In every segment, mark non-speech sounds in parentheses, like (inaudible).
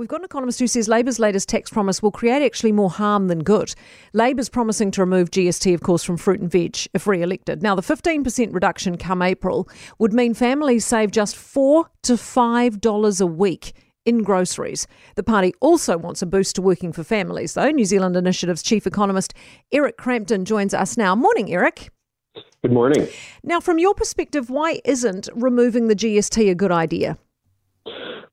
We've got an economist who says Labour's latest tax promise will create actually more harm than good. Labour's promising to remove GST, of course, from fruit and veg if re elected. Now, the 15% reduction come April would mean families save just 4 to $5 a week in groceries. The party also wants a boost to working for families, though. New Zealand Initiative's chief economist Eric Crampton joins us now. Morning, Eric. Good morning. Now, from your perspective, why isn't removing the GST a good idea?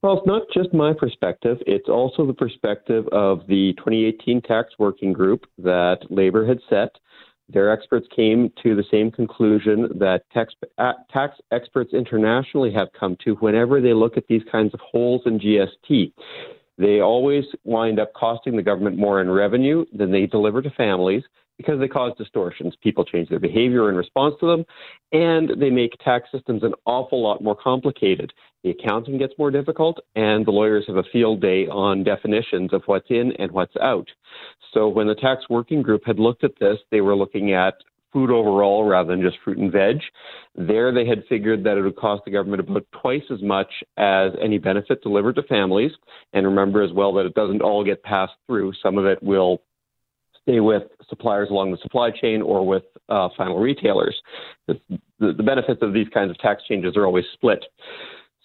Well, it's not just my perspective. It's also the perspective of the 2018 tax working group that Labour had set. Their experts came to the same conclusion that tax, uh, tax experts internationally have come to whenever they look at these kinds of holes in GST. They always wind up costing the government more in revenue than they deliver to families because they cause distortions. People change their behavior in response to them, and they make tax systems an awful lot more complicated. The accounting gets more difficult, and the lawyers have a field day on definitions of what's in and what's out. So when the tax working group had looked at this, they were looking at food overall rather than just fruit and veg. There, they had figured that it would cost the government about twice as much as any benefit delivered to families. And remember as well that it doesn't all get passed through. Some of it will with suppliers along the supply chain or with uh, final retailers. The, the benefits of these kinds of tax changes are always split.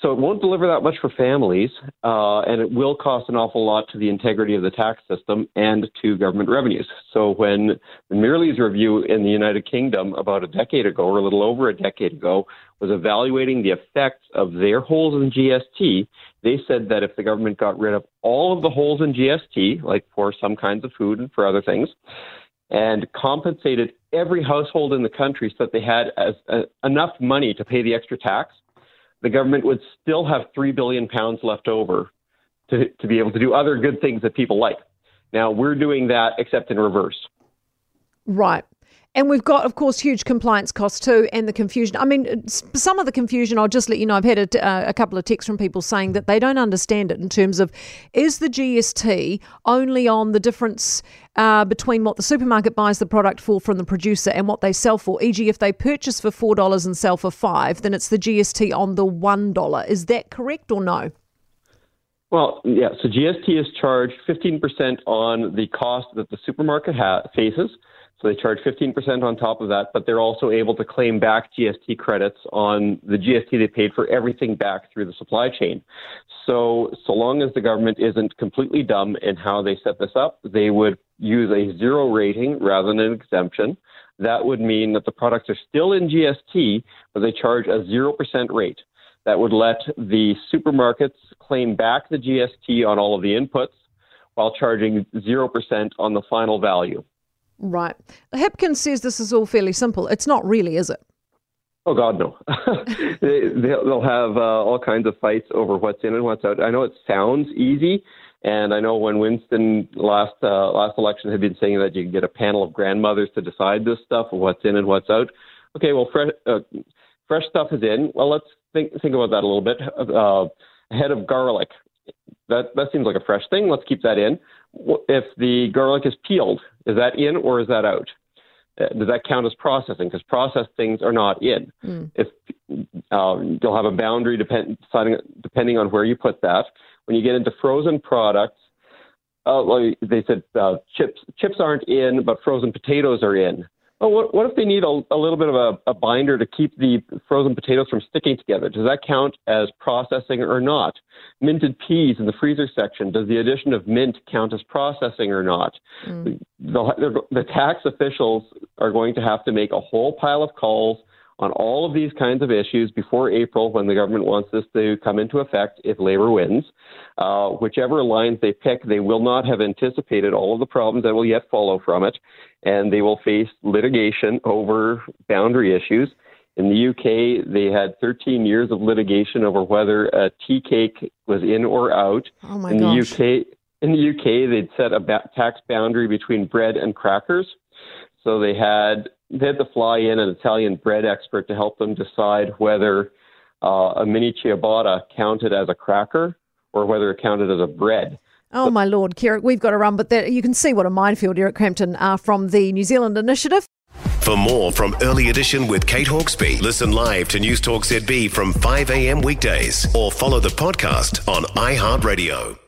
So it won't deliver that much for families, uh, and it will cost an awful lot to the integrity of the tax system and to government revenues. So when the Mirrlees review in the United Kingdom about a decade ago, or a little over a decade ago, was evaluating the effects of their holes in GST, they said that if the government got rid of all of the holes in GST, like for some kinds of food and for other things, and compensated every household in the country so that they had as, uh, enough money to pay the extra tax, the government would still have three billion pounds left over to, to be able to do other good things that people like. Now we're doing that except in reverse. Right. And we've got, of course, huge compliance costs too, and the confusion. I mean, some of the confusion, I'll just let you know, I've had a, uh, a, couple of texts from people saying that they don't understand it in terms of is the GST only on the difference uh, between what the supermarket buys the product for from the producer and what they sell for? E.g., if they purchase for $4 and sell for 5 then it's the GST on the $1. Is that correct or no? Well, yeah, so GST is charged 15% on the cost that the supermarket ha- faces. So they charge 15% on top of that, but they're also able to claim back GST credits on the GST they paid for everything back through the supply chain. So, so long as the government isn't completely dumb in how they set this up, they would use a zero rating rather than an exemption. That would mean that the products are still in GST, but they charge a 0% rate. That would let the supermarkets claim back the GST on all of the inputs while charging 0% on the final value. Right. Hipkins says this is all fairly simple. It's not really, is it? Oh God, no! (laughs) they, will have uh, all kinds of fights over what's in and what's out. I know it sounds easy, and I know when Winston last uh, last election had been saying that you can get a panel of grandmothers to decide this stuff, what's in and what's out. Okay, well, fresh uh, fresh stuff is in. Well, let's think think about that a little bit. Uh, a head of garlic. That that seems like a fresh thing. Let's keep that in if the garlic is peeled, is that in or is that out? Uh, does that count as processing? Because processed things are not in. Mm. If uh, you'll have a boundary depend, depending on where you put that. When you get into frozen products, uh, well, they said uh, chips chips aren't in, but frozen potatoes are in. Well, what, what if they need a, a little bit of a, a, binder to keep the frozen potatoes from sticking together? Does that count as processing or not? Minted peas in the freezer section, does the addition of mint count as processing or not? Mm. The, the tax officials are going to have to make a whole pile of calls on all of these kinds of issues before April when the government wants this to come into effect if Labour wins. Uh, whichever lines they pick, they will not have anticipated all of the problems that will yet follow from it, and they will face litigation over boundary issues. In the UK, they had 13 years of litigation over whether a tea cake was in or out. Oh my in gosh. the UK, in the UK, they'd set a ba- tax boundary between bread and crackers. So they had they had to fly in an Italian bread expert to help them decide whether uh, a mini ciabatta counted as a cracker or whether it counted as a bread. Oh, my Lord, Kerrick, we've got to run, but there, you can see what a minefield Eric Crampton are from the New Zealand Initiative. For more from Early Edition with Kate Hawkesby, listen live to News Talk ZB from 5 a.m. weekdays or follow the podcast on iHeartRadio.